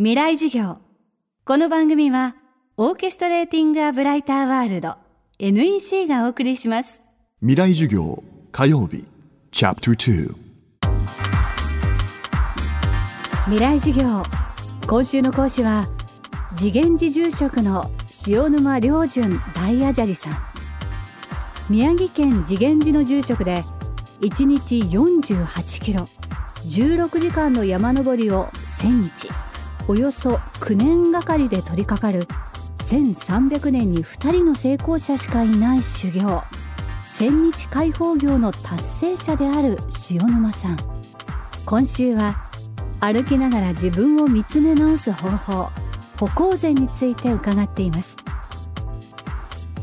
未来授業。この番組はオーケストレーティング・ア・ブライター・ワールド NEC がお送りします。未来授業火曜日。チャプター未来授業。今週の講師は次元寺住職の塩沼良順大阿闍さん。宮城県次元寺の住職で1日48キロ16時間の山登りを1000日およそ9年がかりで取り掛かる1300年に2人の成功者しかいない修行。千日解放業の達成者である塩沼さん。今週は歩きながら自分を見つめ直す方法歩行禅について伺っています。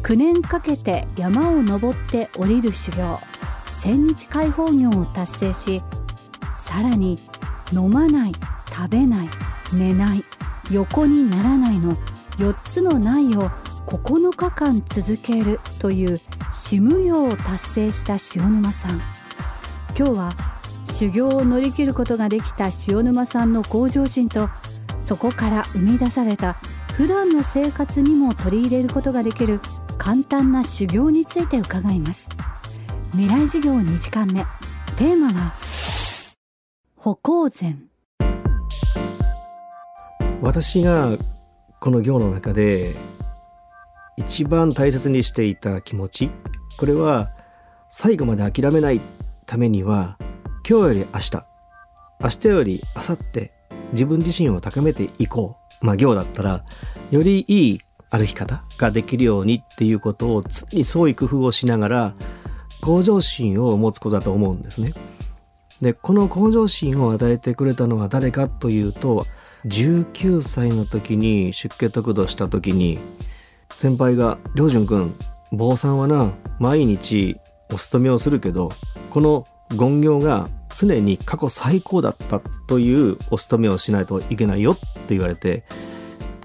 9年かけて山を登って降りる修行。千日解放業を達成しさらに飲まない食べない寝ない横にならないの4つのないを9日間続けるという死無用を達成した塩沼さん。今日は修行を乗り切ることができた塩沼さんの向上心とそこから生み出された普段の生活にも取り入れることができる簡単な修行について伺います。未来授業2時間目。テーマは歩行禅私がこの行の中で一番大切にしていた気持ちこれは最後まで諦めないためには今日より明日明日より明後日自分自身を高めていこうまあ行だったらよりいい歩き方ができるようにっていうことを常に創意工夫をしながら向上心を持つことだと思うんですね。でこの向上心を与えてくれたのは誰かというと19歳の時に出家得度した時に先輩が「良順君坊さんはな毎日お勤めをするけどこの権行が常に過去最高だったというお勤めをしないといけないよ」って言われて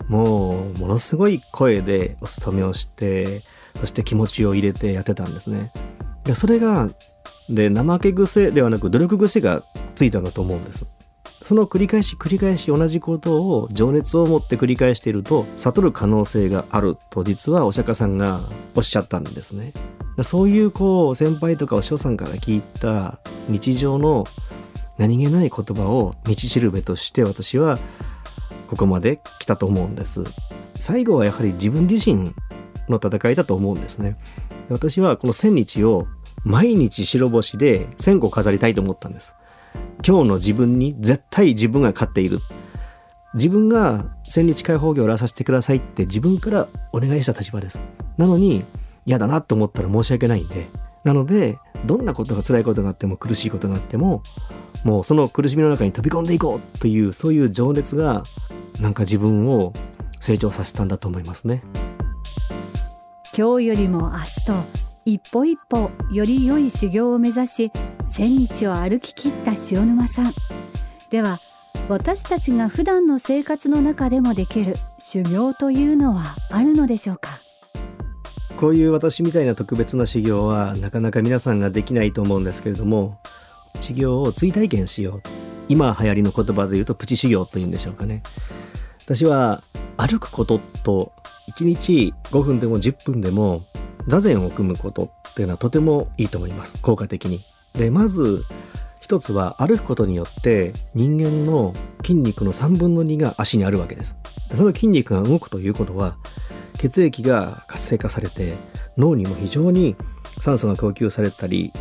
もうものすごい声でお勤めをしてそして気持ちを入れてやってたんですね。それがで怠け癖ではなく努力癖がついたんだと思うんです。その繰り返し繰り返し同じことを情熱を持って繰り返していると悟る可能性があると実はお釈迦さんがおっしゃったんですね。そういうこう先輩とかお師匠さんから聞いた日常の何気ない言葉を道しるべとして私はここまで来たと思うんです。最後はやはり自分自身の戦いだと思うんですね。私はこの千日を毎日白星で1000個飾りたいと思ったんです。今日の自分に絶対自分が勝っている。自分が千日解放業をやらさせてくださいって自分からお願いした立場です。なのに嫌だなと思ったら申し訳ないんで。なので、どんなことが辛いことがあっても苦しいことがあっても、もうその苦しみの中に飛び込んでいこうという、そういう情熱が、なんか自分を成長させたんだと思いますね。今日よりも明日と一歩一歩より良い修行を目指し千日を歩き切った塩沼さん。では私たちが普段の生活の中でもできる修行というのはあるのでしょうか？こういう私みたいな特別な修行はなかなか皆さんができないと思うんですけれども修行を追体験しよう。今流行りの言葉で言うとプチ修行というんでしょうかね。私は歩くことと1日5分でも10分でも座禅を組むことっていうのはとてもいいと思います効果的に。でまず一つは歩くことによって人間の筋肉の3分の2が足にあるわけです。その筋肉が動くということは血液が活性化されて脳にも非常に酸素が供給されたり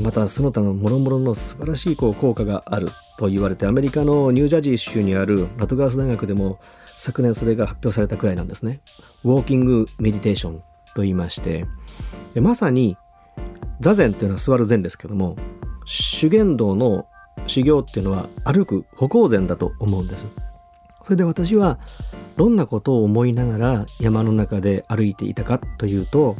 またその他の諸々の素晴らしいこう効果があると言われてアメリカのニュージャージー州にあるラトガース大学でも昨年それが発表されたくらいなんですね。ウォーキングメディテーションと言いましてでまさに座禅っていうのは座る禅ですけども修験道の修行っていうのは歩く歩行禅だと思うんです。それで私はどんなことを思いながら山の中で歩いていたかというと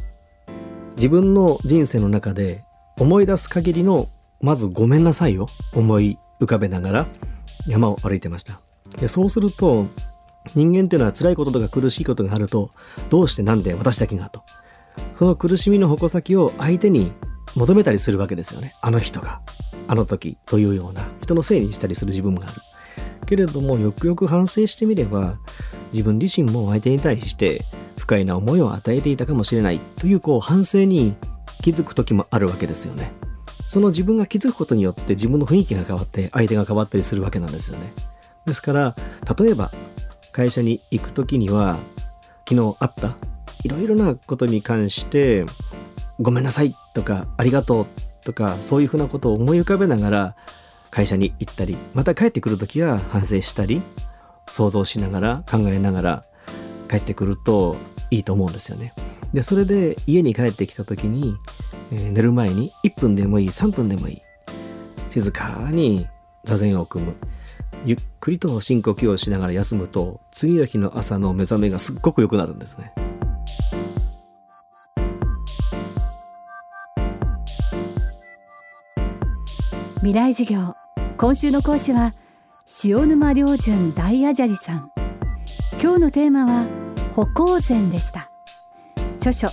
自分の人生の中で思い出す限りのまずごめんなさいを思い浮かべながら山を歩いてました。でそうすると人間っていうのは辛いこととか苦しいことがあるとどうしてなんで私だけがとその苦しみの矛先を相手に求めたりするわけですよねあの人があの時というような人のせいにしたりする自分があるけれどもよくよく反省してみれば自分自身も相手に対して不快な思いを与えていたかもしれないというこう反省に気づく時もあるわけですよね。その自分が気づくことによって自分の雰囲気が変わって相手が変わったりするわけなんですよね。ですから例えば会社に行く時には昨日あったいろいろなことに関してごめんなさいとかありがとうとかそういうふうなことを思い浮かべながら会社に行ったりまた帰ってくる時は反省したり想像しながら考えながら帰ってくるといいと思うんですよね。でそれで家に帰ってきた時に、えー、寝る前に1分でもいい3分でもいい静かに座禅を組むゆっくりと深呼吸をしながら休むと次の日の朝の目覚めがすっごく良くなるんですね。未来授業今週の講師は塩沼良純大アジャリさん。今日のテーマは歩行禅でした。著書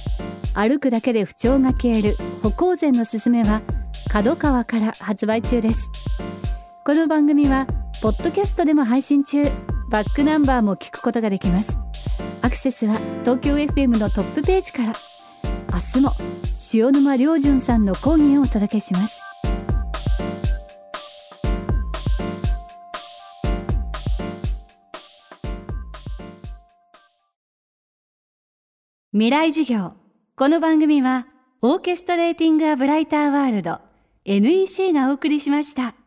歩くだけで不調が消える歩行禅のすすめは角川から発売中です。この番組はポッドキャストでも配信中。バックナンバーも聞くことができます。アクセスは東京 FM のトップページから。明日も塩沼良純さんの講義をお届けします。未来授業。この番組はオーケストレーティング・ア・ブライター・ワールド。NEC がお送りしました。